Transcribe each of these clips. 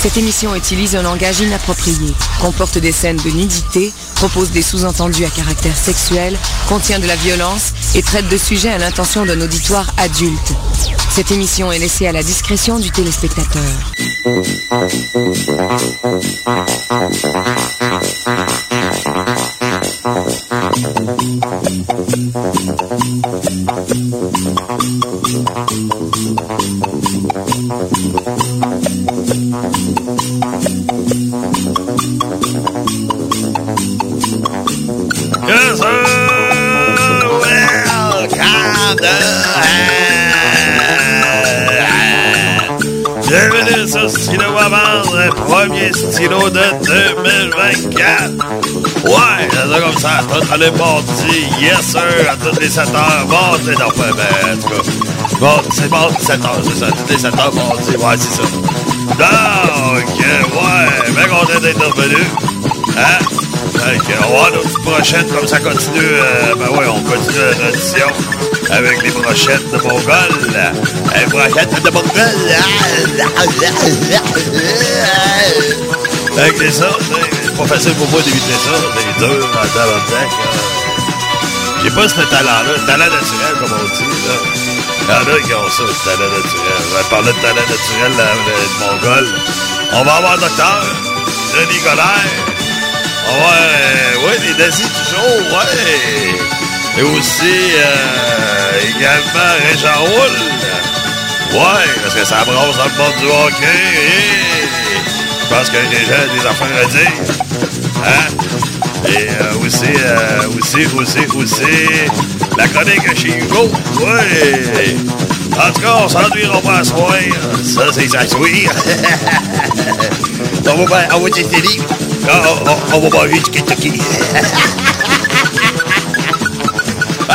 Cette émission utilise un langage inapproprié, comporte des scènes de nudité, propose des sous-entendus à caractère sexuel, contient de la violence et traite de sujets à l'intention d'un auditoire adulte. Cette émission est laissée à la discrétion du téléspectateur. Bienvenue sur Stylo à vendre, premier stylo de 2024. Ouais, c'est ça comme ça, tout les mardis, yes sir, à toutes les 7 heures, mardi, non pas, ben, en tout bon, c'est mardi 7 heures, c'est ça, toutes les 7 heures, mardi, ouais, c'est ça. Donc, ouais, bien content d'être revenu, hein? Donc, on va nos petites brochettes comme ça continue. euh, ben ouais, on continue la tradition avec les brochettes de Mongol. Les brochettes de Mongol. Fait que c'est ça. C'est pas facile pour moi d'éviter ça. C'est dur en tabarnak. euh. J'ai pas ce talent-là, le talent naturel, comme on dit. Là. Il y en a qui ont ça, le talent naturel. On va parler de talent naturel de Mongol. On va avoir docteur Denis Colère. Ouais, ouais, les nazis toujours, ouais. Et aussi, euh, également, Réjean Roule. Ouais, parce que ça brasse dans le monde du hockey. et Je pense que les gens des affaires à dire. Hein? Et euh, aussi, euh, aussi, aussi, aussi, la chronique chez Hugo. Ouais. En tout cas, on s'ennuiera pas à soir. Ça, c'est s'asseoir. on va pas, on va. Ah, on, on, va manger du Kentucky.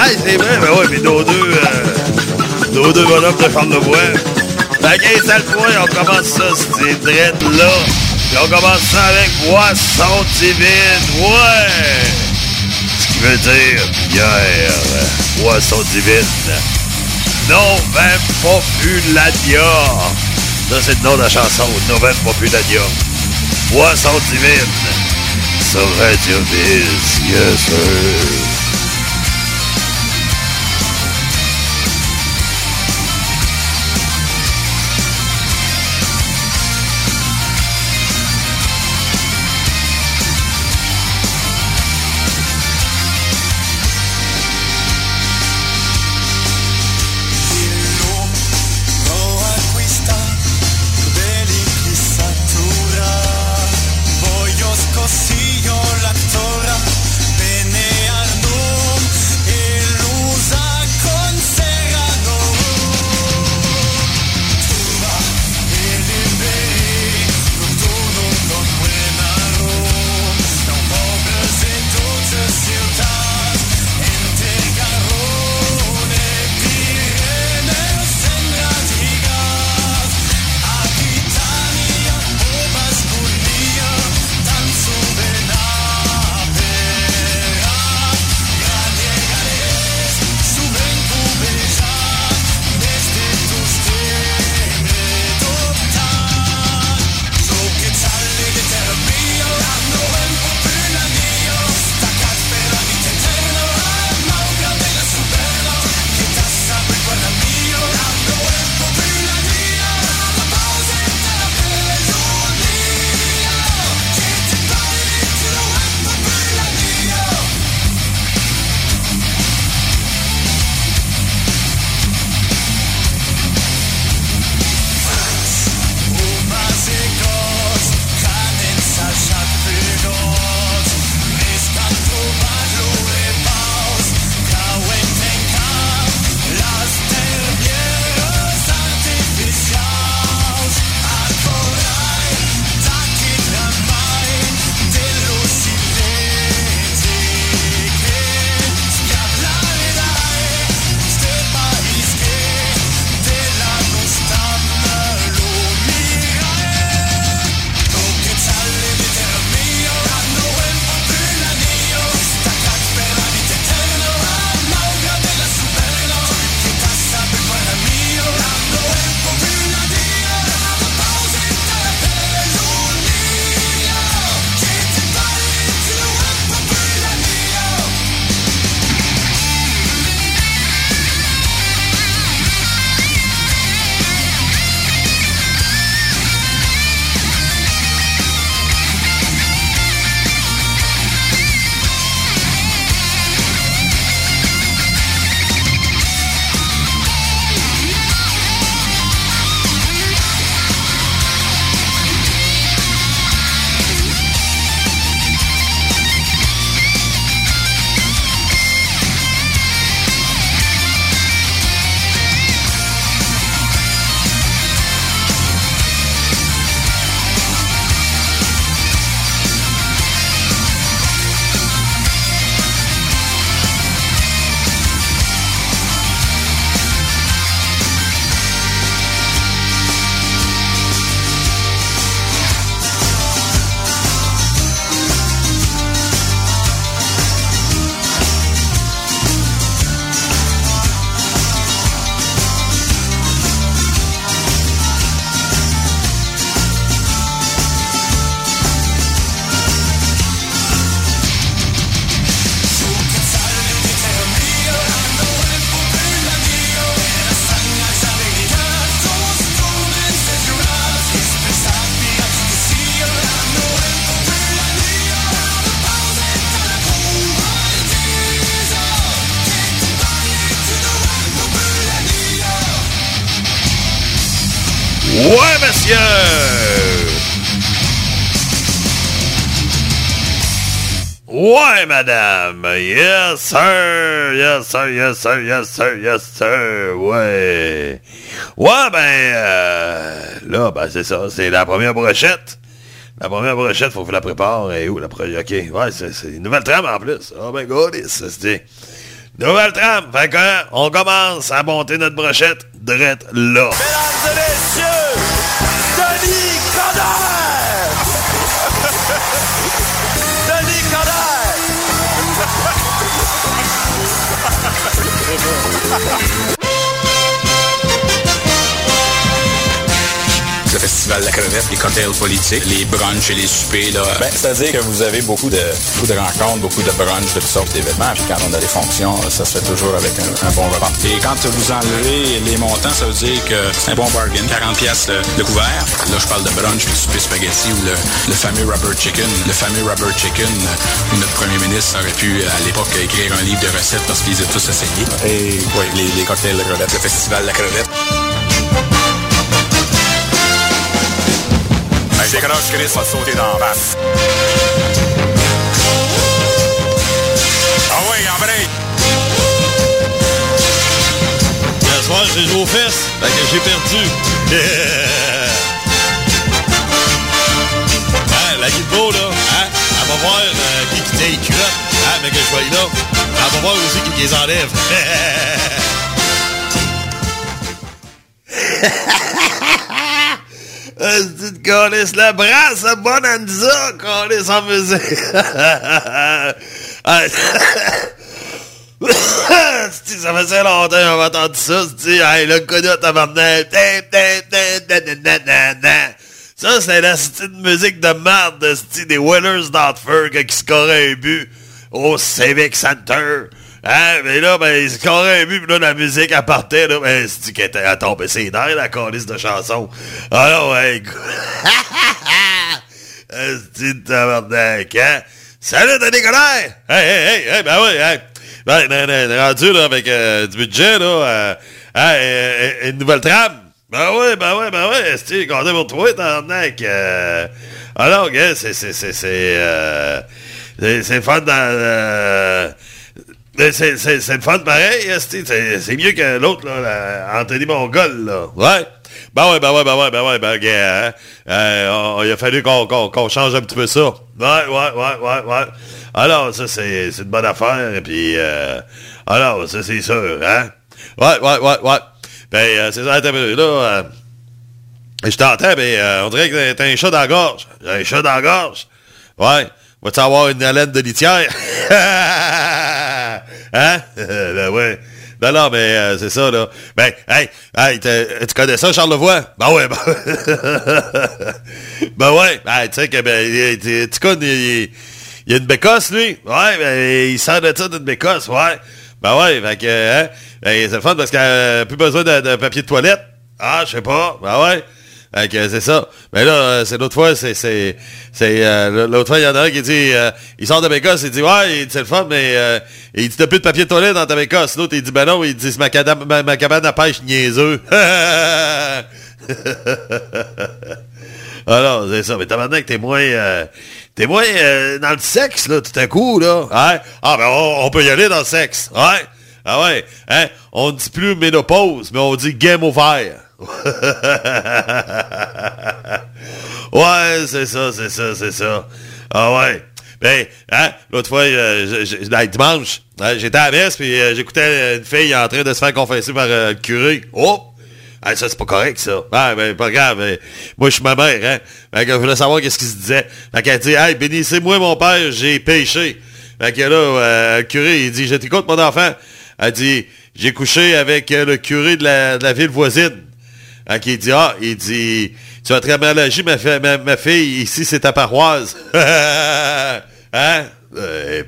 ah, c'est vrai, mais ouais, mais nos deux, euh, nos deux bonhommes de Charlevoix. Fait que, installe toi, on commence ça, c'est drette là. Puis on commence ça avec boisson divine, ouais! Ce qui veut dire bière, boisson divine. Non, Populadia. Ça, c'est le nom de la chanson, Novembre Populadia. Boisson divine. Sur Radio Biz, yes Ouais, monsieur! Ouais, madame. Yes, sir. Yes, sir. Yes, sir. Yes, sir. Yes, sir. Ouais. Ouais, ben, euh, là, ben, c'est ça. C'est la première brochette. La première brochette, faut que je la prépare. Et où la première? OK. Ouais, c'est une nouvelle trame en plus. Oh my god, c'est Nouvelle trame. Fait que, on commence à monter notre brochette drette là. Mesdames et messieurs, festival de la crevette, les cocktails politiques, les brunchs et les soupers, là. Ben, c'est-à-dire que vous avez beaucoup de, beaucoup de rencontres, beaucoup de brunchs, de toutes sortes d'événements. Puis quand on a des fonctions, ça se fait toujours avec un, un bon repas. Et quand vous enlevez les montants, ça veut dire que c'est un bon bargain. 40 pièces le couvert. Là, je parle de brunch puis de souper spaghetti ou le, le fameux rubber chicken. Le fameux rubber chicken où notre premier ministre aurait pu, à l'époque, écrire un livre de recettes parce qu'ils étaient tous essayés. Et oui, les, les cocktails de crevettes, Le festival de la crevette. Ben, décroche, Chris va te sauter dans la face. Ah oui, en break! Ce soir, j'ai joué aux fesses. Fait que j'ai perdu. hein, la Guilbeault, là, hein, elle va voir euh, qui qui tient les culottes. Hein, mais que je sois là. Elle va voir aussi qui qui les enlève. Calice, la brasse, la bonanza, calice en musique. Ça faisait longtemps qu'on m'a entendu ça. c'ti. Hey, le connu tabarnak. Ça, c'est la style de musique de merde c'ti, des Whalers d'Outford qui scoraient un but au Civic Center. Hein, mais là, ben, ils scoraient un but, pis là, la musique, elle partait, là, ben, c'est qu'elle était à tomber ses nerfs, la calice de chanson. Alors, ouais, écoute. C'est tabarnak, hein? Salut, Denis Colère! Hey, hey, hey, hey, ben oui, hey! Ben, ben, ben, rendu, là, avec euh, du budget, là, euh, hein, euh, une nouvelle trame? Ben oui, ben oui, ben oui, c'est content pour toi, tabarnak! Euh, alors, gars, c'est, c'est, c'est, c'est, euh, c'est, c'est fun dans, euh, c'est, c'est, c'est, le fun pareil, c'est, c'est mieux que l'autre, là, la- Anthony Mongol, là. Ouais. Ben ouais, ben ouais, ben ouais, ben ouais, ben hein. Euh, on- il a fallu qu'on, qu'on, qu'on change un petit peu ça. Ouais, ouais, ouais, ouais, ouais. Alors, ça, c'est, c'est une bonne affaire, et puis, euh, alors, ça, c'est sûr, hein. Ouais, ouais, ouais, ouais. Ben, euh, c'est ça, là, je t'entends, mais euh, on dirait que t'as un chat dans la gorge. J'ai un chat dans la gorge. Ouais. Vas-tu avoir une haleine de litière? hein? ben ouais. Non, non, mais euh, c'est ça, là. Ben, hey, hey, tu connais ça, Charlevoix? Ben ouais, ben, ben ouais. Ben, tu sais que, ben, tu connais, il, y a une bécosse, lui. Ouais, ben, il sert de ça d'une bécosse, ouais. Ben ouais, fait que, hein, ben, c'est fun parce qu'il a plus besoin de, de papier de toilette. Ah, je sais pas. Ben ouais. Fait c'est ça. Mais là, euh, c'est l'autre fois, c'est, c'est, euh, l'autre fois, il y en a un qui dit, euh, il sort de bécosse, il dit, ouais, c'est le fun, mais, euh, il dit, t'as plus de papier toilette dans ta. L'autre, il dit, ben non, il dit, c'est ma, cabane à pêche niaiseux. Alors, c'est ça. Mais t'as maintenant que t'es moins, t'es moins dans le sexe, là, tout à coup, là. Ah, ben, on, peut y aller dans le sexe. Ouais. Ah ouais. Hein? On dit plus ménopause, mais on dit game over. ouais, c'est ça, c'est ça, c'est ça. Ah ouais. Ben, hein, l'autre fois, euh, ben, dimanche, hein, j'étais à messe, puis euh, j'écoutais une fille en train de se faire confesser par euh, le curé. Oh! Ça, c'est pas correct, ça. Ah, ben, pas grave. moi, je suis ma mère, hein. Fait je voulais savoir qu'est-ce qu'il se disait. Fait qu'elle dit, hey, bénissez-moi, mon père, j'ai péché. Fait que là, euh, le curé, il dit, je t'écoute, mon enfant. Elle dit, j'ai couché avec euh, le curé de la ville voisine. Fait qu'il dit, ah, il dit, tu as très mal agi, ma, fi- ma, ma fille, ici, c'est ta paroisse. hein? Euh.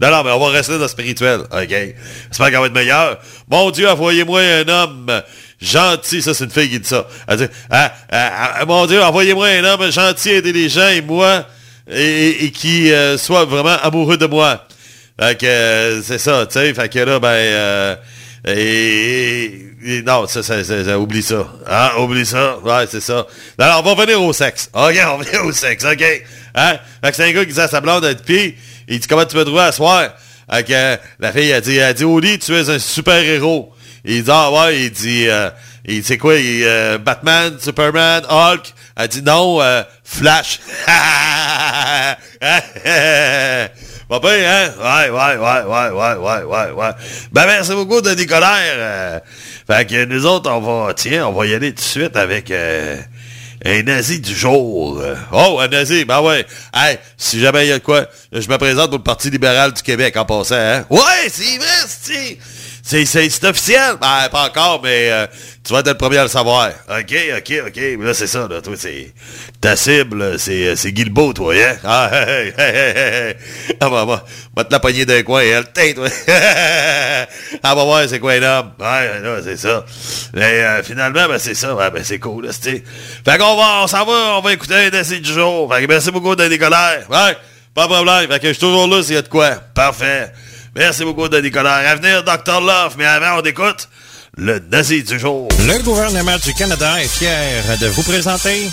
Non, non, mais on va rester dans le spirituel, OK? J'espère qu'elle va être meilleure. Mon Dieu, envoyez-moi un homme gentil. Ça, c'est une fille qui dit ça. Elle dit, ah, mon Dieu, envoyez-moi un homme gentil, intelligent, et moi, et qui euh, soit vraiment amoureux de moi. Fait que, euh, c'est ça, tu sais. Fait que là, ben, euh, Et, non, ça, ça, ça, oublie ça. Hein, oublie ça. Ouais, c'est ça. Alors, on va venir au sexe. OK, on venir au sexe, OK. Hein? Fait que c'est un gars qui dit à sa blonde, puis il dit, comment tu me trouver à soir? Fait que la fille, elle dit, elle dit, Oli, tu es un super-héros. Il dit, ah ouais, il dit, euh, il dit, quoi, il, euh, Batman, Superman, Hulk? Elle dit, non, euh, Flash. Pas hein? Ouais, ouais, ouais, ouais, ouais, ouais, ouais. Ben, merci beaucoup, Denis Colère. Euh, fait que nous autres, on va, tiens, on va y aller tout de suite avec euh, un nazi du jour. Oh, un nazi, ben ouais. Hey, si jamais il y a quoi, je me présente pour le Parti libéral du Québec en passant, hein? Ouais, c'est vrai, c'est... C'est, officiel? Ben, pas encore, mais euh, tu vas être le premier à le savoir. OK, OK, OK. Mais là, c'est ça, là. Toi, c'est... Ta cible, c'est, c'est Guilbeault, toi, hein? Ah, hey, hey, hey, hey. Ah, bah, bah, va te la pogner d'un coin, elle. Tain, toi. ah, va voir, c'est quoi un homme? Ouais, là, c'est ça. Mais euh, finalement, ben, c'est ça. Ouais, ben, c'est cool, là, c'est... Fait qu'on va, on s'en va, on va écouter un essai du jour. Fait que merci beaucoup, Denis Colère. Ouais, pas de problème. Fait que je suis toujours là s'il y a de quoi. Parfait. Merci beaucoup, Denis Colère. À venir, Dr. Love. Mais avant, on écoute le nazi du jour. Le gouvernement du Canada est fier de vous présenter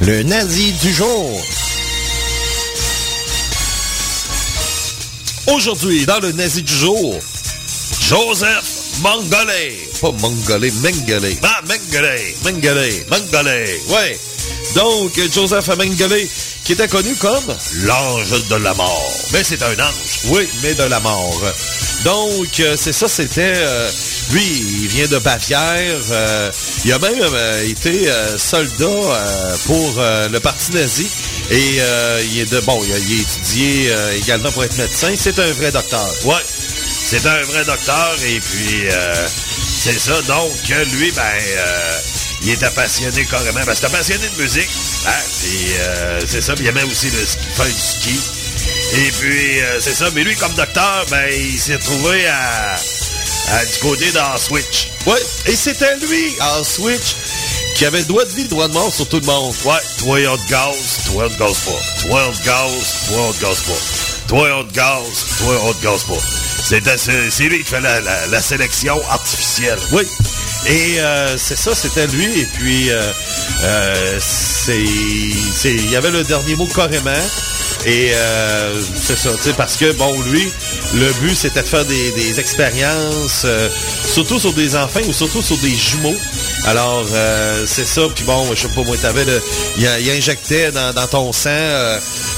le nazi du jour. Aujourd'hui, dans le nazi du jour, Joseph Mangolé. pas Mongolais, Mengele. Ah, Mengele. Mengele. Mengele. Ouais. Donc, Joseph Mengele, qui était connu comme L'ange de la mort. Mais c'est un ange. Oui, mais de la mort. Donc, euh, c'est ça, c'était... euh, lui, il vient de Bavière. euh, il a même été soldat pour le parti nazi. Et il est de... Bon, il a, il a étudié également pour être médecin. C'est un vrai docteur. Ouais. C'est un vrai docteur et puis c'est ça. Donc lui, ben, il était passionné carrément. Ben, c'était passionné de musique. Hein? Puis euh, c'est ça. Puis il aimait aussi le ski, faire du ski. Et puis euh, c'est ça. Mais lui, comme docteur, ben, il s'est trouvé à, à- du côté dans Switch. Oui, et c'était lui, en Switch, qui avait le droit de vie, le droit de mort sur tout le monde. Ouais, toi on te gaz, toi on te gaz pas. Toi on te gaz, toi on te gaz pas. Toi on te gaz, toi on te gaz pas. C'est c'est lui qui fait la, la- la sélection artificielle. Oui. Et euh, c'est ça, c'était lui. Et puis, euh, euh, il y avait le dernier mot carrément. Et c'est ça, tu sais, parce que, bon, lui, le but, c'était de faire des, des expériences, surtout sur des enfants ou surtout sur des jumeaux. Alors, c'est ça. Puis bon, je sais pas, moi, t'avais le... Il, il injectait dans, dans ton sang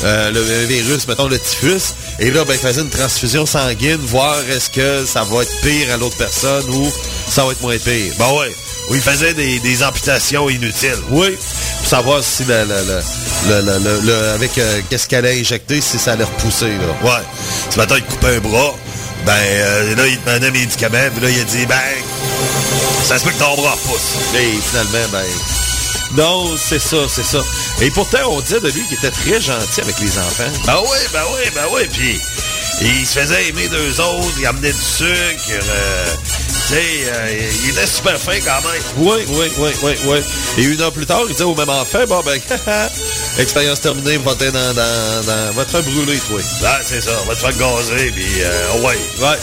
le virus, mettons, le typhus. Et là, ben, il faisait une transfusion sanguine, voir est-ce que ça va être pire à l'autre personne ou ça va être moins pire. Ben ouais. Où il faisait des, des amputations inutiles. Oui, pour savoir si le, le, le, le, avec euh, qu'est-ce qu'elle a injecté, si ça allait repousser. Là. Ouais. Ce matin, il coupait un bras. Ben euh, là, il te demandait mes médicaments. Puis là, il a dit, ben, ça se peut que ton bras repousse. Et finalement, ben... Non, c'est ça, c'est ça. Et pourtant, on disait de lui qu'il était très gentil avec les enfants. Ben oui, ben oui, ben oui. Puis il se faisait aimer d'eux autres. Il amenait du sucre. euh, tu sais, euh, il était super fin quand même. Oui, oui, oui, oui, oui. Et une heure plus tard, il disait au même enfant, bon ben, expérience terminée, va te dans, dans, dans, va te faire brûler, toi. Ah, c'est ça. On va te faire gazer. Puis, euh, ouais. Ouais.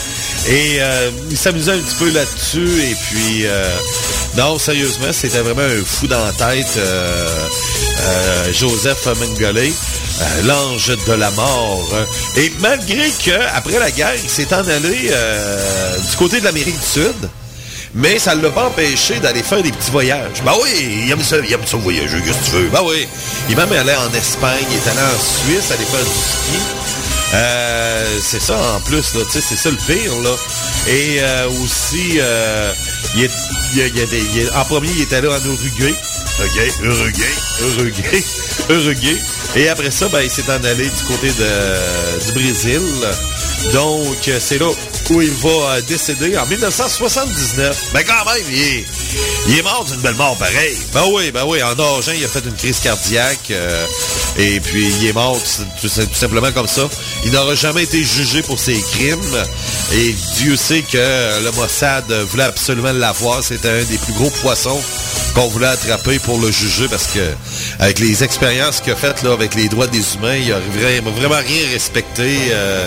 Et euh, il s'amusait un petit peu là-dessus. Et puis, euh, non, sérieusement, c'était vraiment un fou dans la tête. euh, euh, Joseph Mengele, euh, l'ange de la mort. Et malgré que après la guerre, il s'est en allé euh, du côté de l'Amérique du Sud. Mais ça ne l'a pas empêché d'aller faire des petits voyages. Ben oui, il aime ça, il aime ça voyager, qu'est-ce que tu veux? Ben oui. Il même allé en Espagne, il est allé en Suisse, aller faire du ski. Euh, c'est ça en plus, là, c'est ça le pire, là. Et euh, aussi, euh, en premier, il est allé en Uruguay. OK, Uruguay. Uruguay. Uruguay. Et après ça, ben, il s'est en allé du côté de, du Brésil. Donc, c'est là où il va euh, décéder en 1979. Ben quand même, il est, il est mort d'une belle mort pareille. Ben oui, ben oui, en argent, il a fait une crise cardiaque et puis il est mort tout simplement comme ça. Il n'aura jamais été jugé pour ses crimes et Dieu sait que le Mossad voulait absolument l'avoir. C'était un des plus gros poissons qu'on voulait attraper pour le juger parce que avec les expériences qu'il a faites là, avec les droits des humains, il a vraiment, rien respecté euh,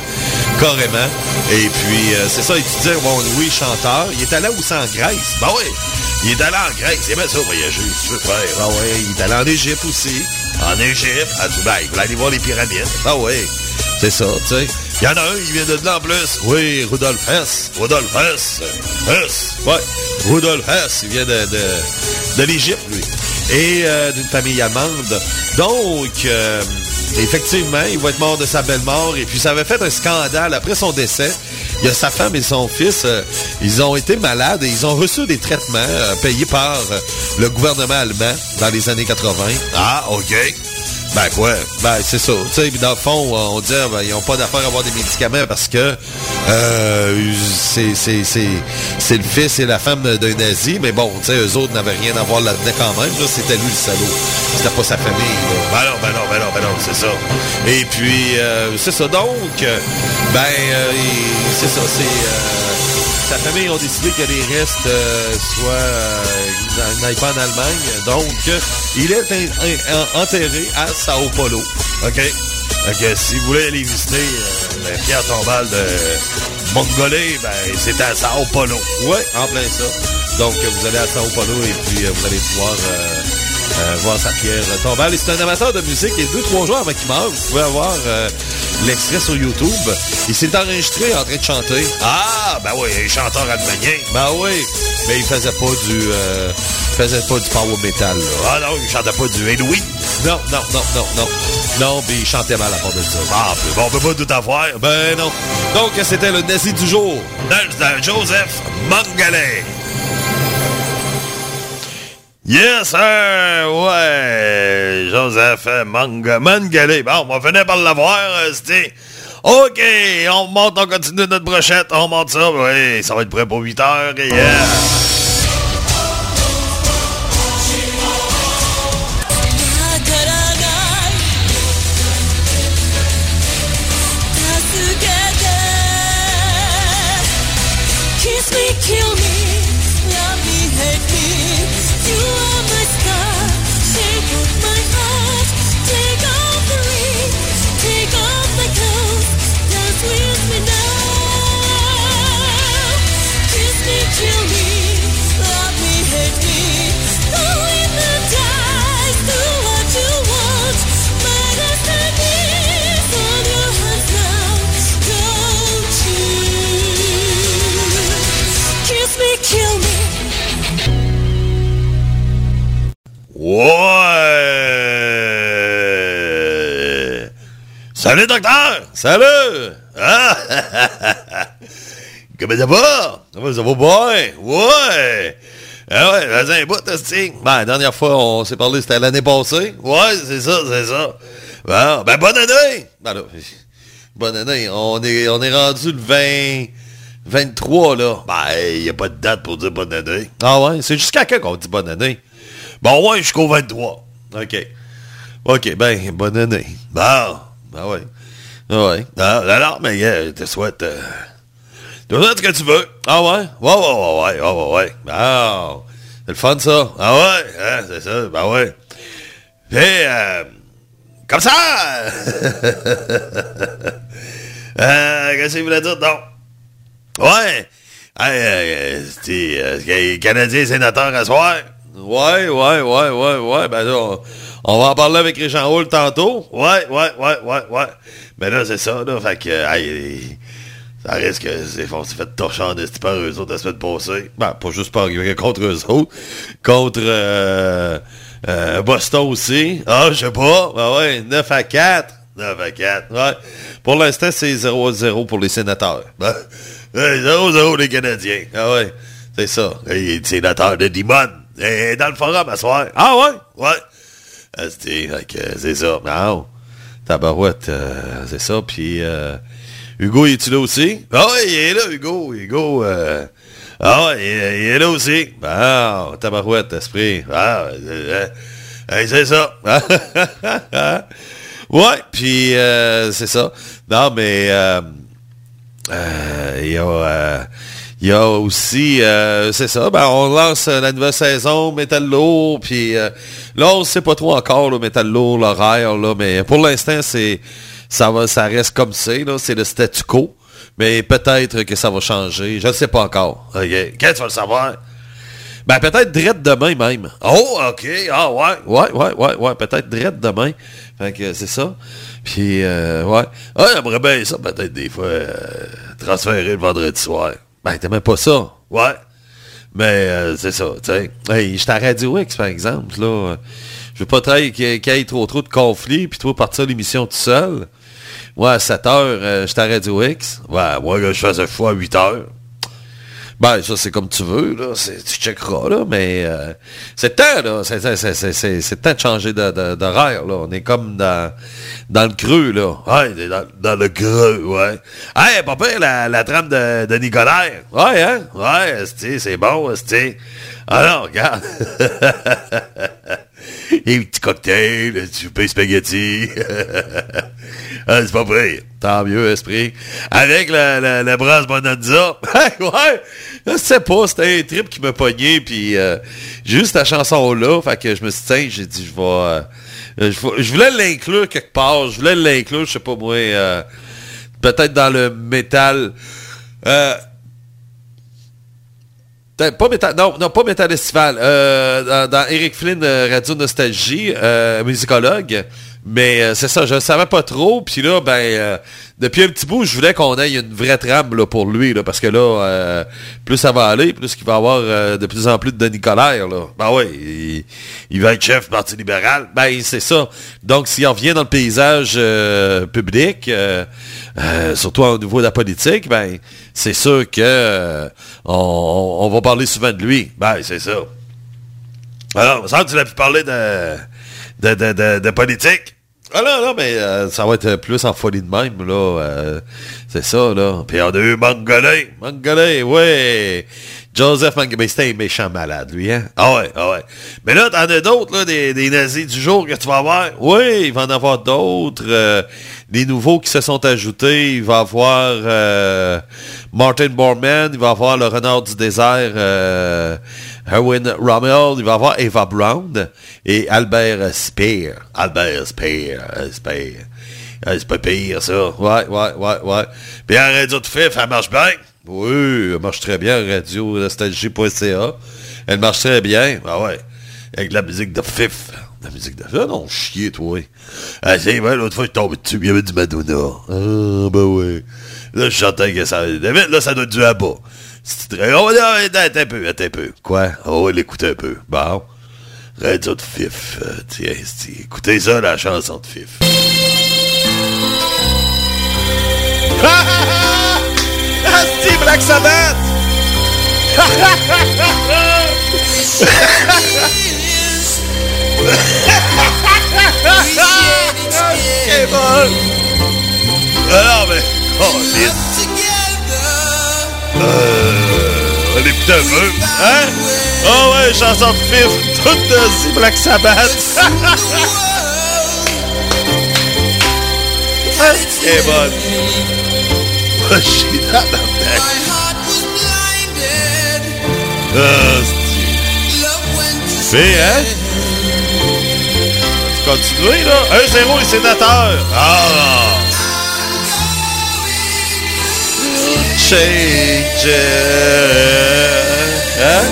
carrément. Et puis, euh, c'est ça, il disait, bon, oui, chanteur. Il est allé aussi en Grèce? Ben oui, il est allé en Grèce. Il aimait ça voyager, tu veux faire. Oui, il est allé en Égypte aussi. En Égypte, à Dubaï. Il voulait aller voir les pyramides. Ben oui, c'est ça, tu sais. Il y en a un, il vient de là en plus. Oui, Rudolf Hess. Rudolf Hess. Hess. Ouais, Rudolf Hess. Il vient de, de, de l'Égypte, lui. Et euh, d'une famille allemande. Donc, euh, effectivement, il va être mort de sa belle mort. Et puis, ça avait fait un scandale après son décès. Il y a sa femme et son fils, euh, ils ont été malades et ils ont reçu des traitements payés par le gouvernement allemand dans les années 80. Ah, OK. Ben quoi? Ben c'est ça. Tu sais, dans le fond, on dit ben, ils n'ont pas d'affaire à avoir des médicaments parce que euh, c'est, le fils et la femme d'un nazi, mais bon, tu sais, eux autres n'avaient rien à voir là-dedans quand même. Là, c'était lui le salaud. C'était pas sa famille. Ben non, ben non, ben non, ben non, c'est ça. Et puis, euh, c'est ça. Donc, ben, euh, c'est ça, c'est... sa famille ont décidé que les restes euh, soient euh, n'aillent pas en Allemagne. Donc, euh, il est enterré à Sao Paulo. OK? Donc, si vous voulez aller visiter la pierre tombale de Mongolais, ben, c'est à Sao Paulo. Ouais, en plein ça. Donc, vous allez à Sao Paulo et puis vous allez pouvoir euh, voir sa pierre tombale. Et c'est un amateur de musique et deux, trois jours avant qu'il meure, vous pouvez avoir euh, l'extrait sur YouTube. Il s'est enregistré en train de chanter. Ah, ben oui, un chanteur allemagnien. Ben oui, mais il faisait pas du euh, il faisait pas du power metal. Là. Ah non, il chantait pas du Halloween. Non, non, non, non, non. Non, mais il chantait mal à part de ça. Ah, bon, on peut pas tout avoir. Ben non. Donc, c'était le nazi du jour. Joseph Mangale. Yes, sir! Ouais! Joseph Manga, Mangale. Bon, on va finir par l'avoir, euh, c'était... OK, on monte, on continue notre brochette, on monte ça, oui, ça va être prêt pour 8 heures, yeah! Salut, docteur! Salut! Ah! Comment ça va? Comment ça va, boy? Ouais! Ah ouais, vas-y un bout. Ben, la dernière fois, on s'est parlé, c'était l'année passée. Ouais, c'est ça, c'est ça. Bon, ben, bonne année! Ben là, bonne année. On est, on est rendu le 20... 23, là. Ben, il n'y a pas de date pour dire bonne année. Ah ouais? C'est jusqu'à quand qu'on dit bonne année? Bon, ouais, jusqu'au 23. OK. OK, ben, bonne année. Bon, ben ouais. Ah ouais. Ah, alors, mais euh, je te souhaite... Euh, je te souhaite ce que tu veux. Ah ouais? Ouais, ouais, ouais, ouais, ouais, ouais. Bon, c'est le fun, ça. Ah ouais? Hein, c'est ça, ben ouais. Puis, euh, comme ça! euh, qu'est-ce que je voulais dire? Non? Ouais. Hey, euh, euh, Canadien sénateur à soir. Ouais, ouais, ouais, ouais, ouais. Ben là, on, va en parler avec Richard Hall tantôt. Ouais, ouais, ouais, ouais, ouais. Ben là, c'est ça, là. Fait que, hey, ça risque que c'est on s'est fait torcher en esti par eux autres la semaine passée. Ben, pas juste par contre eux autres. Contre euh, euh, Boston aussi. Ah, je sais pas. Ben ouais, 9 à 4. 9 à 4. Ouais. Pour l'instant, c'est 0 à 0 pour les sénateurs. Ben, 0 à 0 les Canadiens. Ah ouais. C'est ça. Les sénateurs de Dimon. Et dans le forum à soir. Ah ouais? Ouais. C'est ça. Non. Tabarouette, euh, c'est ça. Puis euh, Hugo, il est-tu là aussi? Ah ouais, il est là, Hugo. Hugo, euh, ah il, est là aussi. Bon, tabarouette, esprit. Euh, euh, c'est ça. ouais, puis euh, c'est ça. Non, mais euh, euh, il y. il y a aussi, euh, c'est ça, ben, on lance euh, la nouvelle saison, Metal Lourd, puis euh, là, on ne sait pas trop encore, le Metal Lourd, l'horaire, là, mais pour l'instant, c'est ça va, ça reste comme c'est, là, c'est le statu quo. Mais peut-être que ça va changer. Je ne sais pas encore. OK. Quand tu vas le savoir? Ben, peut-être direct demain même. Oh, OK. Ah, ouais. Ouais, ouais, ouais, ouais. Peut-être direct demain. Fait que c'est ça. Puis, euh, ouais. Ah, bien ça, peut-être des fois, transférer le vendredi soir. Ben, t'aimais pas ça. Ouais. Mais euh, c'est ça, tu sais. Hey, j'étais à Radio X, par exemple, là. Je veux pas qu'il y ait- trop trop de conflits, puis toi partir l'émission tout seul. Moi, à 7 heures, euh, j'étais à Radio X. Ouais, moi, là, je faisais fois à 8 heures. Ben, ça, c'est comme tu veux, là. C'est- Tu checkeras, là, mais euh, c'est temps, là. C'est- c'est- c'est- C'est c'est- c'est temps de changer d'horaire, là. On est comme dans, dans le creux, là. Ouais, dans, le creux, ouais. Hey, papa, la, la trame de, de Nicolas. Ouais, hein? Ouais, c'est bon, esti. Alors, regarde. Et petit cocktail, du pain spaghetti. ah, c'est pas vrai. Tant mieux, esprit. Avec la, la, la brasse bonanza. ouais, je sais pas, c'était un trip qui m'a pogné, puis euh, juste ta chanson-là, fait que je me suis dit, j'ai dit, je vais, euh, je voulais l'inclure quelque part, je voulais l'inclure, je sais pas moi, euh, peut-être dans le métal, pas métal, non, non, pas métal estival, euh, dans, dans Eric Flynn, euh, Radio Nostalgie, euh, musicologue, mais euh, c'est ça, je le savais pas trop, puis là, ben, euh, depuis un petit bout, je voulais qu'on ait une vraie trame là, pour lui, là, parce que là, euh, plus ça va aller, plus qu'il va avoir de plus en plus de Denis Colère. Ben oui, il, va être chef du Parti libéral. Ben, c'est ça. Donc, s'il revient dans le paysage public, surtout au niveau de la politique, ben, c'est sûr que on, va parler souvent de lui. Ben, c'est ça. Alors, que tu l'as pu parler de, de, de, de, de politique. Ah non, non, mais euh, ça va être plus en folie de même, là. euh, c'est ça, là. Puis on a eu Mangolin. Mangolais, ouais. Joseph Mangolais. Mais c'était un méchant malade, lui, hein? Ah ouais, ah ouais. Mais là, t'en as d'autres, là, des, des nazis du jour que tu vas voir. Oui, il va en avoir d'autres. euh, des nouveaux qui se sont ajoutés. Il va avoir euh, Martin Borman. Il va avoir le renard du désert, euh, Erwin Rommel. Il va avoir Eva Brown et Albert Speer. Albert Speer, euh, Speer. Euh, C'est pas pire, ça. Ouais, ouais, ouais, ouais. Puis la radio de FIF, elle marche bien. Oui, elle marche très bien, radio nostalgie.ca. Elle marche très bien. Ah ouais. Avec la musique de FIF. La musique de... Ah non, chier, toi. Ah, c'est vrai, l'autre fois, je tombé dessus, il y avait du Madonna. Ah, ben ouais. Là, je chantais que ça... Là, ça doit être du abat. Dire, attends, un peu, attends un peu. Quoi? On va l'écouter un peu. Bon. Radio de FIF. euh, tiens, écoutez ça, la chanson de FIF. Asti, Black Sabbath! C'est bon! Ah non, mais... Oh. Euh, un peu. Hein? Ah ouais, chanson de fif, toute de si Black Sabbath. C'est bonne. Oh, j'ai dans la tête. C'est... Hein? Tu continues, là? 1-0 les sénateurs. Ah! Change. Hein?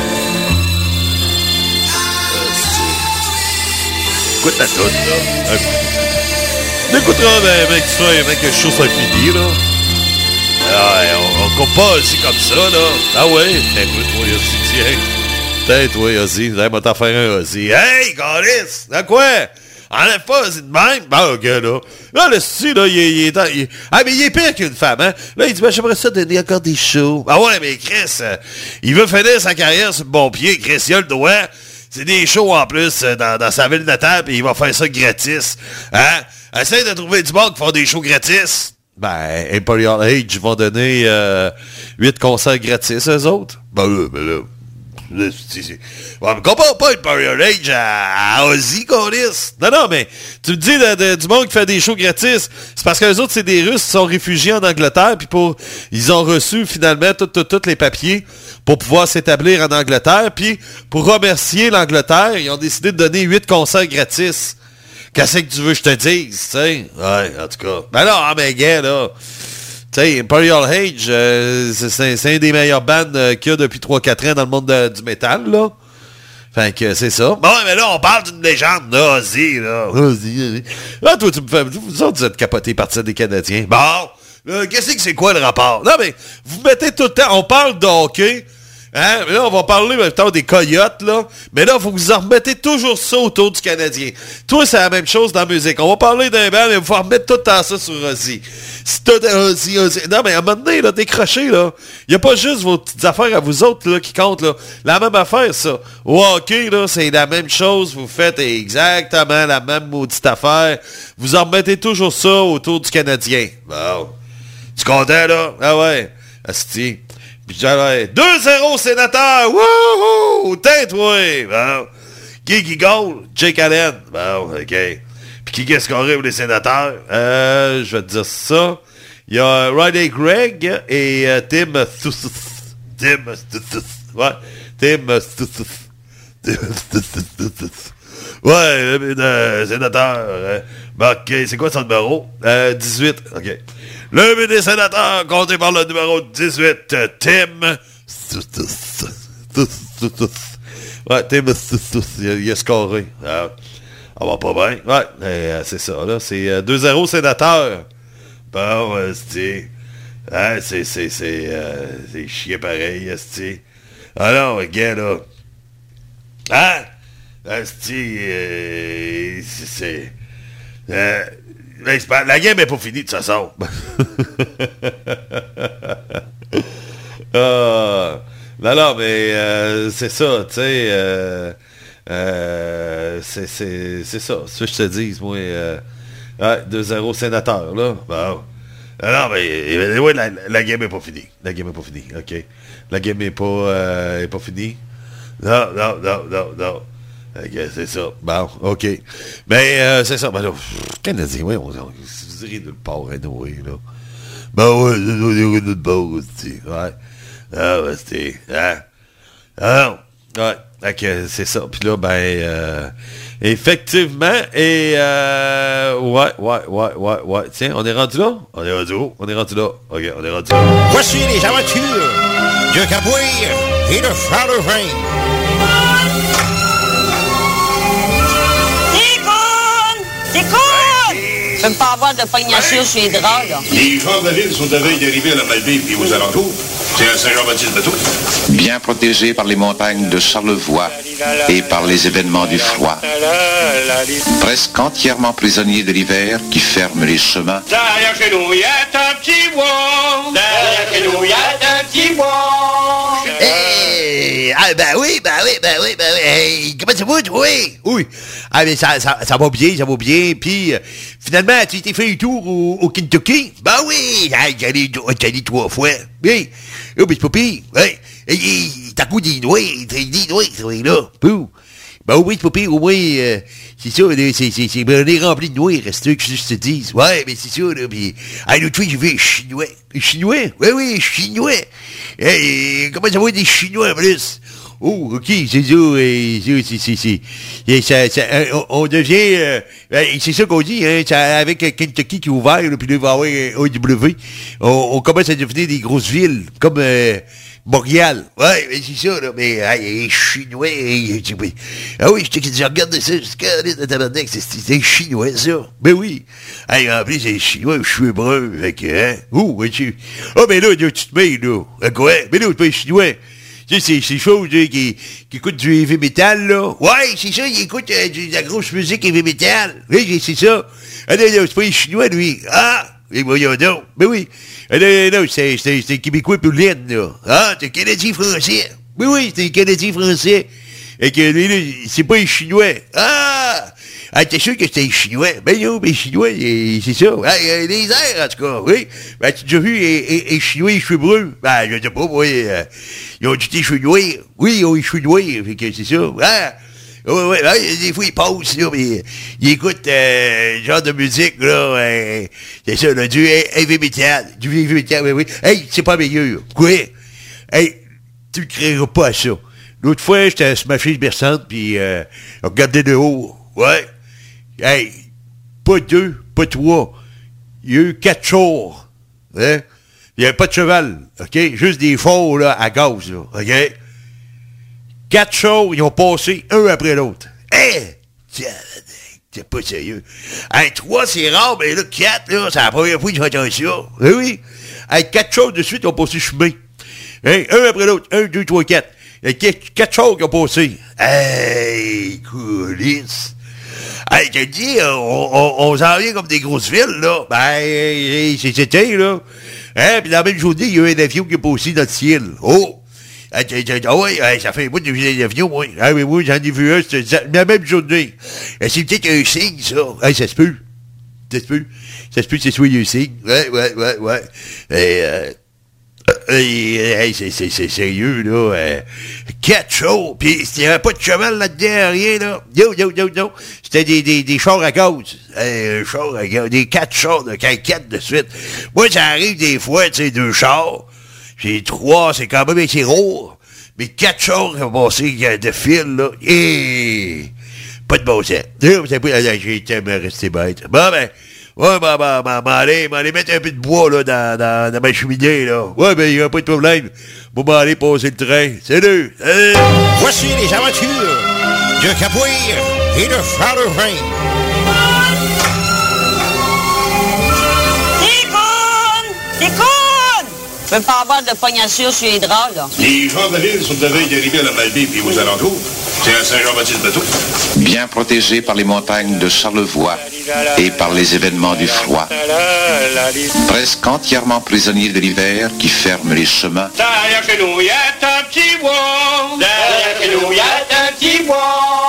Écoute la là. Mec, tu vois, mec, là. Ah, on, on coupe pas aussi comme ça, là. Ah ouais? Ben, écoute, toi, Ozzy, tiens. Peut-être, faire un. Hey, Calis! À quoi? Enlève pas Ozzy de même? Ben, ok, là. Là, le style, là, il est, il est Ah, mais il est pire qu'une femme, hein? Là, il dit, ben, j'aimerais ça donner encore des shows. Ah ouais, mais Chris, euh, il veut finir sa carrière sur le bon pied. Chris, il a le doigt. C'est des shows en plus euh, dans, sa ville natale, et il va faire ça gratis. Hein? Essaye de trouver du monde qui font des shows gratis. Ben, Imperial Age vont donner euh, 8 concerts gratis, eux autres. Ben ben là. Ouais, mais compare pas Imperial Age à, à Ozzy. Non, non, mais tu me dis du monde qui fait des shows gratis. C'est parce que les autres, c'est des Russes qui sont réfugiés en Angleterre, puis pour ils ont reçu finalement tous les papiers pour pouvoir s'établir en Angleterre, puis pour remercier l'Angleterre, ils ont décidé de donner 8 concerts gratis. Qu'est-ce que tu veux que je te dise, tu sais? Ouais, en tout cas. Ben non, ah, mais gars, là. Tu sais, Imperial Age, euh, c'est- un des meilleurs bands euh, qu'il y a depuis 3-4 ans dans le monde de- du métal, là. Fait que c'est ça. Bon, mais là, on parle d'une légende, là, vas-y, là. Vas-y, vas-y. Là, toi, tu me fais... Vous autres, vous êtes capotés par ça des Canadiens. Bon, qu'est-ce que c'est quoi le rapport? Non, mais vous mettez tout le temps... On parle de hockey... Hein? Là, on va parler maintenant des coyotes, là. Mais là, faut que vous en remettez toujours ça autour du Canadien. Toi, c'est la même chose dans la musique. On va parler d'un band, mais faut remettre tout le temps ça sur Ozzy. Si Ozzy, Ozzy... Non, mais à un moment donné, là, décrochez, là. Il n'y a pas juste vos petites affaires à vous autres, là, qui comptent, là. La même affaire, ça. Au là, c'est la même chose. Vous faites exactement la même maudite affaire. Vous en remettez toujours ça autour du Canadien. Bon. Tu content, là? Ah ouais. Asti. Puis j'avais 2-0 sénateur. Wouhou! Bon. Qui qui goal? Jake Allen. Bon, OK. Puis qui qu'est-ce qu'on pour les sénateurs? Euh, je vais te dire ça. Il y a Riley Gregg et euh, Tim Thuth. Tim Thuth. Ouais. Tim Thuth. Ouais, le euh, sénateur. euh, bon, OK, c'est quoi son numéro? Euh, 18. OK. Le des sénateurs, compté par le numéro 18, euh, Tim. Ouais, Tim. Il a, scoré. Ah, on va pas bien. Ouais, euh, c'est ça, là. C'est euh, 2-0 sénateur. Bon. Hein, c'est, c'est, c'est, euh, c'est chier pareil, esti. Ah non, là. Hein? Euh, c'est... c'est euh, la game est pas finie, de toute façon. Ah, non, non, mais euh, c'est ça, tu sais. euh, euh, c'est, ça. Ce que je te dis, moi. Euh, ouais, 2-0 sénateur, là. Bon. Non, mais euh, ouais, la, game est pas finie. La game est pas finie, OK. La game est pas, euh, est pas finie. Non, non, non, non, non. Ok, c'est ça. Bon, OK. Mais euh, c'est ça. Ben là, Canadien, oui, on, on, vous direz nulle part, anyway, là. Ben ouais, dirait nulle part, aussi. Ouais. Ah, ouais, c'était... Hein? Ah. Ouais. Ok, c'est ça. Puis là, ben... euh, effectivement, et... Euh, ouais, ouais, ouais, ouais, ouais. Tiens, on est rendu là? On est rendu où? On est rendu là. OK, on est rendu là. Voici les aventures de Cabouille et de Charles Déconne! Je peux me pas avoir de pognachure sur les draps, là. Les gens de la ville sont à veille d'arriver à la Malbaie et aux alentours. C'est à Saint-Jean-Baptiste de tout. Bien protégé par les montagnes de Charlevoix et par les événements du froid. Presque entièrement prisonnier de l'hiver qui ferme les chemins. Derrière chez nous, il y a un petit bois. Derrière chez nous, il y a un petit bois. Hey! Ah, ben oui, ben oui, ben oui, ben oui. Hey, comment ça va? Oui. Oui. Ah, mais ça, ça, ça va bien, ça va bien. Puis, euh, finalement, tu t'es fait un tour au, Kentucky? Ben oui. Hey, j'y allé, trois fois. Oui. Oh, mais c'est pas pire. Ouais. T'as coup des noix, ça va là. Pou. Ben oui, c'est pas pire, au moins, euh, c'est ça, c'est, c'est, c'est, ben, on est rempli de noix, il reste que je te dise? Ouais, mais c'est ça, là, pis, ah, l'autre fois, j'ai vu un Chinois. Un Chinois? Oui, oui, un Chinois. Comment ça va des Chinois, en plus? Oh, ok, c'est ça, euh, c'est, euh, on, devient, euh, ben, c'est ça qu'on dit, hein, ça, avec euh, Kentucky qui est ouvert, puis là, il va y avoir un OW, on, commence à devenir des grosses villes, comme, euh, Montréal. Ouais, mais c'est ça, là. Mais, hey, Chinois. Ah oui, je te je regarde ça, je c'est des Chinois, ça. Ben oui. Hey, en plus, c'est Chinois, je suis brun, fait que, hein. Ouais, tu. Ah, ben là, là, tu te mets, là. Quoi? Mais là, tu pas Chinois. Tu sais, c'est ces choses, là, qui, qui écoutent du heavy metal, là. Ouais, c'est ça, ils écoutent euh, de la grosse musique heavy metal. Oui, c'est ça. Ah, non, c'est pas les Chinois, lui. Ah! Et voyons donc. Ben oui. Ah, non, non, c'est, c'est, Québécois pour l'aide, là. Ah, c'est Canadien français. Oui, oui, c'est Canadien français. Et que lui, c'est pas les Chinois. Ah! Ah, t'es sûr que c'était Chinois? Ben non, mais Chinois, c'est ça. Ah, les airs, en tout cas, oui. Ben, tu as vu les, Chinois, les cheveux bruns? Ben, je sais pas, moi, euh, ils ont du des cheveux noirs. Oui, ils ont les cheveux fait que c'est ça. Ah! Ouais, ouais, des fois, ils passent, là, mais ils écoutent euh, genre de musique, là, euh, c'est ça, là, du heavy metal, du heavy metal, oui, oui. Hey, c'est pas meilleur. Quoi? Hey, tu ne créeras pas à ça. L'autre fois, j'étais sur ma fiche berçante, puis euh, on de haut. Ouais. Hey, pas deux, pas trois. Il y a eu quatre jours. Hein? Il n'y avait pas de cheval, OK? Juste des fours, là, à gaz, là, OK? Quatre chars, ils ont passé un après l'autre. Tiens, T'es pas sérieux. Hey, trois, c'est rare, mais là, quatre, là, c'est la première fois que j'entends ça. Oui, oui. Hey, quatre choses de suite ont passé chemin. Hey, un après l'autre. Un, deux, trois, quatre. Il y a quatre, quatre choses qui ont passé. Hey, coulisses. Hey, je te dis, on, on, on s'en vient comme des grosses villes, là. Ben, c'est c'était, là. Hein, puis la même journée, il y a eu un avion qui est passé dans le ciel. Oh! Ah, ah oui, ça fait un bout de vu l'avion, moi. Ah oui, oui, j'en ai vu un, la même journée. C'est peut-être un signe, ça. Hey, ça se peut. Ça se peut. Ça se peut que ce soit un signe. Ouais, ouais, ouais, ouais. Et, euh, euh, hey, hey, c'est, sérieux, là. Euh, quatre chars, pis il n'y avait pas de cheval là-dedans, rien, là. Yo, yo, yo, yo. C'était des, des, des chars à à gaz. Des quatre chars, de quatre de suite. Moi, ça arrive des fois, tu sais, deux chars. J'ai trois, c'est quand même assez gros. Mais quatre chars qui ont passé euh, de fil, là. Et pas de bon sens. Été me rester bête. Bon, ben, ouais, ben, ben, ben, ben, allez, ben, allez mettre un peu de bois, là, dans, dans, dans ma cheminée, là. Ouais, ben, il n'y a pas de problème. Bon, ben, allez passer le train. Salut! Salut! Voici les aventures de Capoeira et de Charlevin. Je veux pas avoir de pognachure sur les draps, là. Les gens de la ville sont de veille d'arriver à la Malbaie puis aux alentours. C'est à Saint-Jean-Baptiste-Bateau. Bien protégé par les montagnes de Charlevoix et par les événements du froid. Presque entièrement prisonnier de l'hiver qui ferme les chemins. Derrière chez nous, y a un petit bois. Derrière chez nous, y a un petit bois.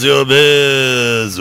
Radio Biz.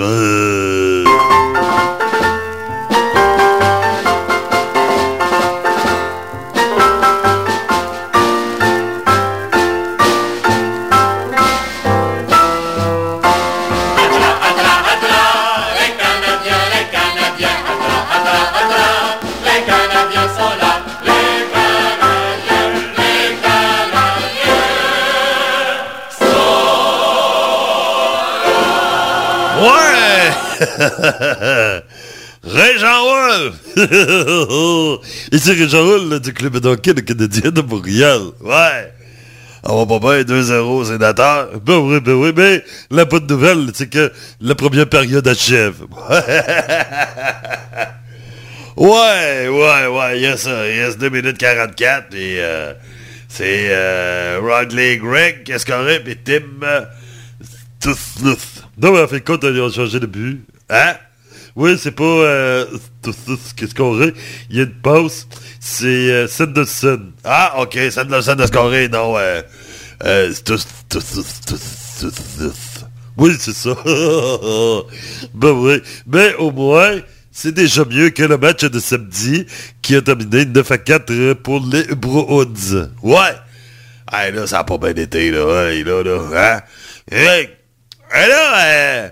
Ici Wall là, du club d'hockey le Canadien de Montréal. Ouais! On va pas bien 2-0 sénateur. Ben oui, ben oui, mais la bonne nouvelle, c'est que la première période achève. ouais, ouais, ouais, yes, reste 2 minutes 44, puis euh, c'est euh, Rodley Gregg, qu'est-ce qu'on a, puis Tim euh. Non, mais en fait, compte, ils ont changé de but. Hein? Oui, c'est pas euh, qu'est-ce qu'on a? Il y a une pause. C'est euh, Sanderson. Ah, ok, Sanderson a scoré, non, euh, euh. Oui, c'est ça. ben oui. Mais au moins, c'est déjà mieux que le match de samedi qui a terminé 9 à 4 pour les Bruins. Ouais. Hey, là, ça a pas bien été, là. Hey, là, là. Hein? Hey, hey, là, euh,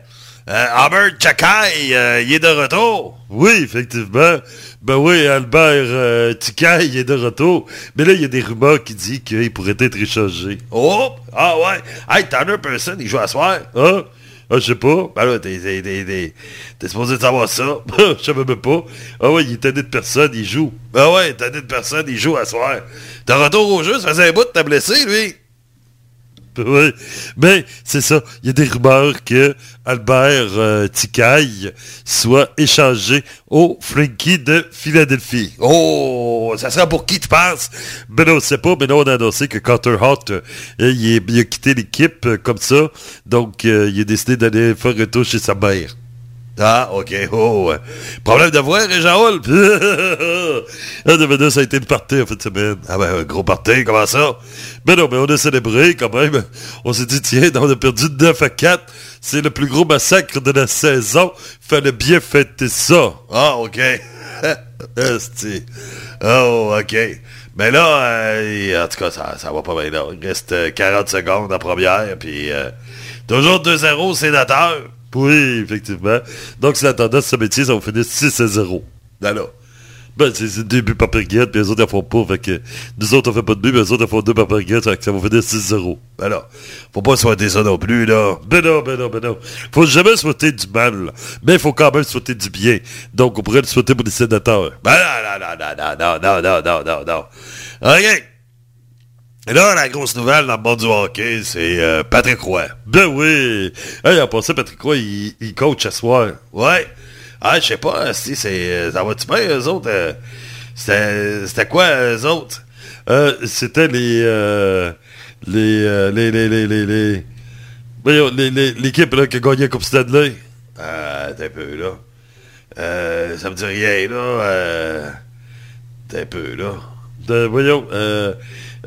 Albert Chakai, euh, il est de retour. Oui, effectivement. Ben oui, Albert euh, Tikai, il est de retour. Mais là, il y a des rumeurs qui disent qu'il pourrait être échangé. Oh! Ah ouais! Hey, Tanner Person, il joue à soir. Hein? Ah, je sais pas. Ben là, t'es, t'es, t'es, t'es, t'es supposé savoir ça. Je savais même pas. Ah ouais, il est tanné de personne, il joue. Ah ouais, tanné de personne, il joue à soir. T'es retour au jeu, ça faisait un bout de t'as blessé, lui. Oui, mais c'est ça. Il y a des rumeurs que Albert euh, Ticaille soit échangé au Frankie de Philadelphie. Oh, ça sera pour qui tu penses? Ben on ne sait pas, mais là, on a annoncé que Carter Hart, euh, il a quitté l'équipe euh, comme ça. Donc, euh, il a décidé d'aller faire un tour chez sa mère. Ah, ok. Oh. Problème de voix, maintenant, ça a été le party en fin de semaine. Ah ben, un gros party, comment ça? Ben non, mais on a célébré quand même. On s'est dit, tiens, on a perdu 9 à 4. C'est le plus gros massacre de la saison. Fallait bien fêter ça. Ah, ok. Oh, ok. Mais là, euh, en tout cas, ça, ça va pas bien là. Il reste euh, 40 secondes en première, puis euh, toujours 2-0 sénateur. Oui, effectivement. Donc, c'est la tendance de ce métier, ça va finir 6 à 0. Là, là. Ben, c'est deux buts par période, puis les autres, ils font pas. Que nous autres, on fait pas de but, mais les autres, ils font deux par période, fait que ça va finir 6-0. Ben là, faut pas souhaiter ça non plus, là. Ben non, ben non, ben non. Faut jamais souhaiter du mal, mais il faut quand même souhaiter du bien. Donc, on pourrait le souhaiter pour les sénateurs. Ben non, non, non, non, non, non, non, non, non, non. OK. Et là, la grosse nouvelle dans le monde du hockey, c'est euh, Patrick Roy. Ben oui. Hey, en passant, Patrick Roy, il, il coach à soir. Ouais. Ah, je sais pas si c'est... euh, Ça va-tu bien, eux autres? euh, C'était quoi, eux autres? C'était les, les, les... Les... Les... Les... Les... L'équipe qui a gagné la Coupe Stanley. Ah, t'es un peu, là. Ça me dit rien, là. T'es un peu, là. De- voyons,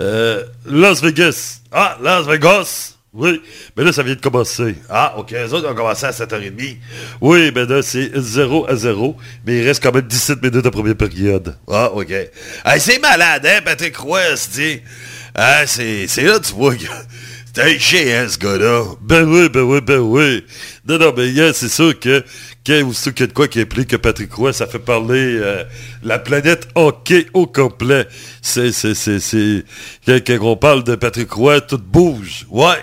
euh, Las Vegas. Ah, Las Vegas. Oui, mais là, ça vient de commencer. Ah, OK, les autres ont commencé à 7h30. Oui, ben là, c'est 0 à 0, mais il reste quand même 17 minutes de première période. Ah, OK. Hey, c'est malade, hein, Patrick Roy, dit. Ah, c'est là, tu vois, c'est un chien, hein, ce gars-là. Ben oui, ben oui, ben oui. Non, non, mais yeah, c'est sûr que, que y a de quoi qui implique que Patrick Roy, ça fait parler euh, la planète hockey au complet. C'est, c'est, c'est, c'est... Quand, on parle de Patrick Roy, tout bouge. Ouais.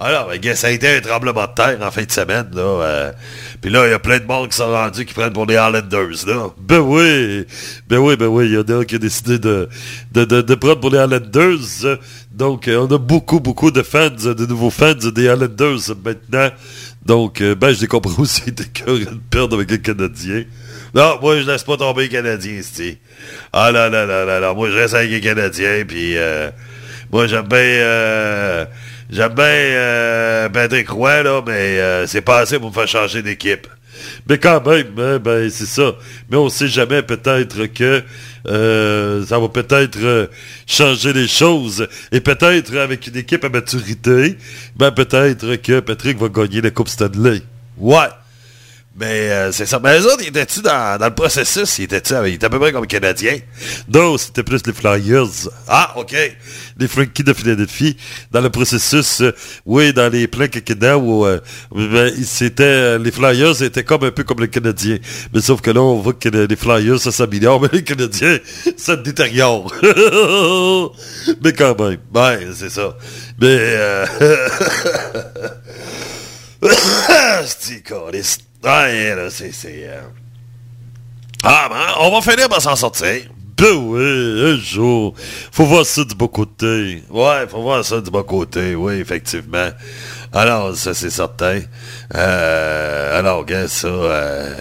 Alors, ben, ça a été un tremblement de terre en fin de semaine, là. euh, Puis là, il y a plein de monde qui sont rendus qui prennent pour les Highlanders, là. Ben oui! Ben oui, ben oui, il y en a qui a décidé de, de, de, de prendre pour les Highlanders. Donc, euh, on a beaucoup, beaucoup de fans, de nouveaux fans des Highlanders maintenant. Donc, euh, ben, je les comprends aussi, t'es curieux de perdre avec un Canadien. Non, moi, je laisse pas tomber les Canadiens, c'ti. Ah là là là là là, moi, je reste avec les Canadiens, puis euh, moi, j'aime bien... euh, J'aime bien euh, Patrick Roy, là, mais euh, c'est pas assez pour me faire changer d'équipe. Mais quand même, hein, ben, c'est ça. Mais on sait jamais, peut-être que euh, ça va peut-être euh, changer les choses. Et peut-être, avec une équipe à maturité, ben, peut-être que Patrick va gagner la Coupe Stanley. Ouais. Mais euh, c'est ça. Mais eux autres, ils étaient-tu dans, dans le processus? Ils étaient-tu ils étaient à peu près comme Canadiens? Non, c'était plus les Flyers. Ah, OK. Les Frankies de Philadelphie. Dans le processus, euh, oui, dans les plans quinquennats où euh, ben, c'était euh, les Flyers étaient comme un peu comme les Canadiens. Mais sauf que là, on voit que les Flyers, ça s'améliore, mais les Canadiens, ça détériore. mais quand même, ben, c'est ça. Mais... Euh... Ouais, là, c'est... euh, Ah, ben, on va finir par s'en sortir. Ben oui, un jour. Faut voir ça du bon côté. Ouais, faut voir ça du bon côté, oui, effectivement. Alors, ça, c'est certain. Euh, alors, regarde ça. euh,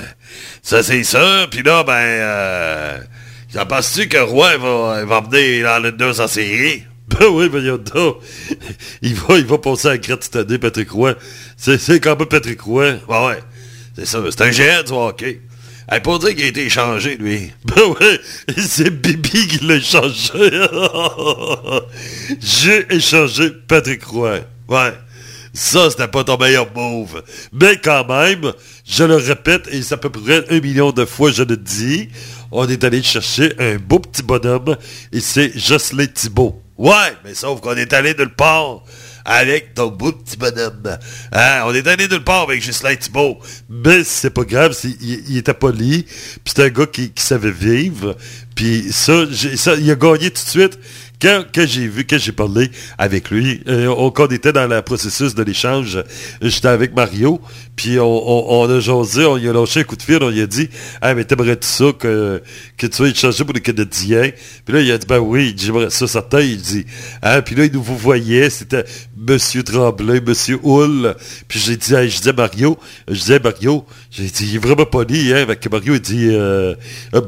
ça, c'est ça. Puis là, ben... Euh, J'en penses-tu que Roy va, va venir dans le 2 en série? Ben oui, ben donc. Il va, il va passer à la crête cette année, Patrick Roy. C'est, c'est quand même Patrick Roy. Ben ouais. C'est ça, c'est un géant du hockey. Hey, pour dire qu'il a été échangé, lui. Ben ouais, c'est Bibi qui l'a échangé. J'ai échangé Patrick Roy. Ouais. Ça, c'était pas ton meilleur move. Mais quand même, je le répète, et c'est à peu près un million de fois je le dis, on est allé chercher un beau petit bonhomme, et c'est Jocelyn Thibault. Ouais, mais sauf qu'on est allé de le part avec ton beau petit bonhomme. Hein, on est allé de le part avec Jocelyn Thibault. Mais c'est pas grave, il, il était poli, puis c'est un gars qui, savait vivre, puis ça, ça, il a gagné tout de suite. Quand, quand j'ai vu, quand j'ai parlé avec lui, euh, on, quand on était dans le processus de l'échange, j'étais avec Mario, puis on, a jasé, on lui a lâché un coup de fil, on lui a dit « Ah, mais t'aimerais-tu ça que, que tu sois échangé pour les Canadiens? » Puis là, il a dit « Ben oui, j'aimerais ça, certain. » Il dit « Ah, puis là, il nous vous voyait, c'était Monsieur Tremblay, Monsieur Hull. » Puis j'ai dit, je disais Mario, je disais Mario, j'ai dit, il est vraiment poli, hein, avec Mario, il dit, euh, ben,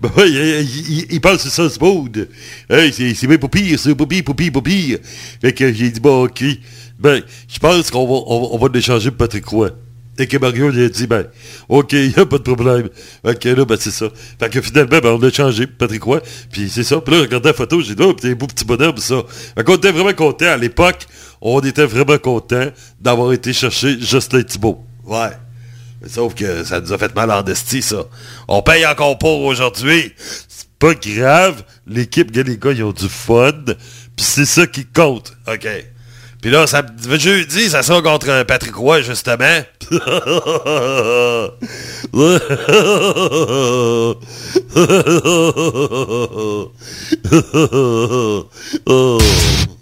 ben, il, il- il parle sur ça, smooth. Hey, c'est bien pas pire, c'est pas pire, pas pire. Fait que j'ai dit, bon, ok. Ben, je pense qu'on va, on, on va pour Patrick Roy. Et que Mario lui a dit, ben, ok, il a pas de problème. Que là, ben, c'est ça. Fait que finalement, ben, on a changé, Patrick Roy. Puis c'est ça. Puis là, regardant la photo, j'ai dit, oh, un beau petit bonhomme, ça. Fait qu'on était vraiment contents. À l'époque, on était vraiment contents d'avoir été chercher Justin Thibault. Ouais. Mais Sauf que ça nous a fait mal en desti, ça. On paye encore pour aujourd'hui. Pas grave. L'équipe, gars, ils ont du fun. Puis c'est ça qui compte. OK. Puis là, ça, jeudi, ça sera contre Patrick Roy, justement.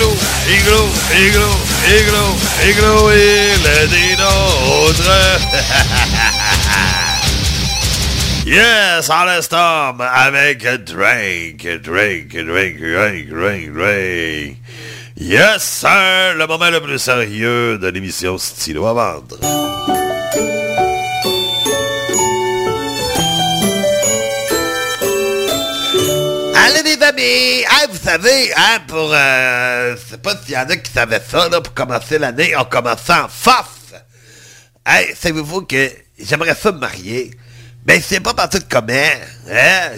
Igloo, igloo, igloo, igloo, igloo, il est des nôtres. yes, à l'instant, avec Drake, Drake, Drake, Drake, Drake, Drake. Yes, sir, le moment le plus sérieux de l'émission Stylo à vendre. Allez les amis! Vous savez, hein, pour... Euh, je sais pas s'il y en a qui savaient ça, pour commencer l'année, on commençait en force! Hey, savez-vous que j'aimerais ça me marier? Ben, c'est pas partout de comment, hein?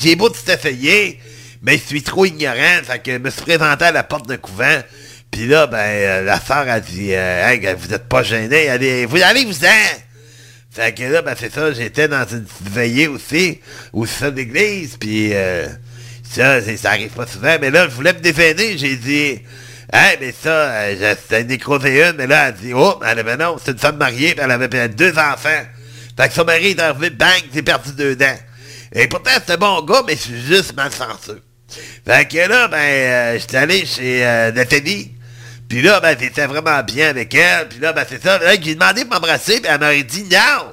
J'ai beau tout essayer, mais je suis trop ignorant, fait que je me suis présenté à la porte d'un couvent, puis là, ben, euh, la sœur a dit, euh, vous êtes pas gêné, allez, vous allez vous en! Fait que là, ben c'est ça, j'étais dans une veillée aussi, au sein de l'église, puis euh, ça, c'est- ça arrive pas souvent, mais là, je voulais me défendre, j'ai dit, hey, mais ça, euh, j'ai- c'était une mais là, elle dit, oh, elle avait non, c'est une femme mariée, puis elle avait deux enfants. Fait que son mari est arrivé, bang, j'ai perdu deux dents. Et pourtant, c'était bon gars, mais je suis juste malchanceux. Fait que là, ben, euh, j'étais allé chez euh, Nathalie, puis là, ben, j'étais vraiment bien avec elle. Puis là, ben, c'est ça. Là, j'ai demandé de m'embrasser, puis elle m'aurait dit non.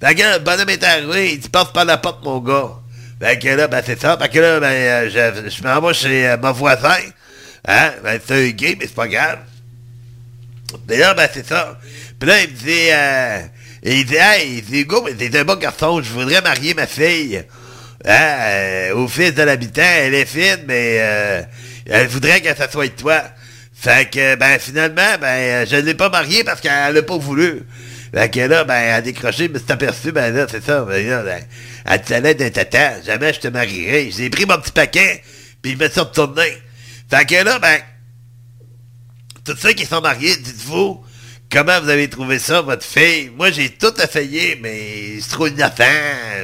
Fait que là, le bonhomme est arrivé, il dit passe par la porte, mon gars. Fait que là, ben, c'est ça. Fait que là, ben, euh, je, je m'en chez euh, mon voisin. Hein? Ben, c'est un gay, mais c'est pas grave. Puis là, ben, c'est ça. Puis là, il me dit, euh, il dit, hey, il dit, Hugo, mais t'es un bon garçon, je voudrais marier ma fille. Hein, euh, au fils de l'habitant, elle est fine, mais euh, elle voudrait qu'elle s'assoie de toi. Fait que, ben, finalement, ben, je ne l'ai pas mariée parce qu'elle n'a pas voulu. Fait que là, ben, elle a décroché, mais c'est aperçu, ben là, c'est ça, ben là, ben, elle tenait d'un tata, jamais je te marierai. J'ai pris mon petit paquet, puis je me suis retourné. Fait que là, ben, tous ceux qui sont mariés, dites-vous, comment vous avez trouvé ça, votre fille? Moi, j'ai tout essayé, mais c'est trop innocent.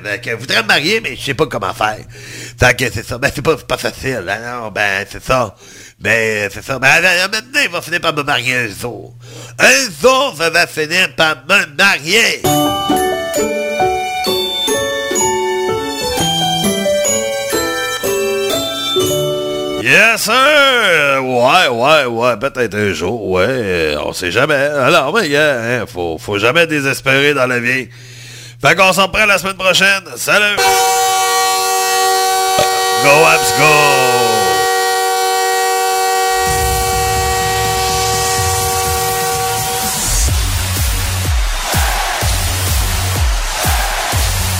Fait je voudrais me marier, mais je sais pas comment faire. Fait que c'est ça. Ben, c'est pas, pas facile. hein, non, ben, c'est ça. Mais, c'est ça. Ben, maintenant, il va finir par me marier un jour. Un jour, ça va finir par me marier. Yes, sir! Ouais, ouais, ouais, peut-être un jour, ouais, on sait jamais. Alors, mais, gars, hein, faut, faut jamais désespérer dans la vie. Fait qu'on s'en prend la semaine prochaine. Salut! Go, Abs, go!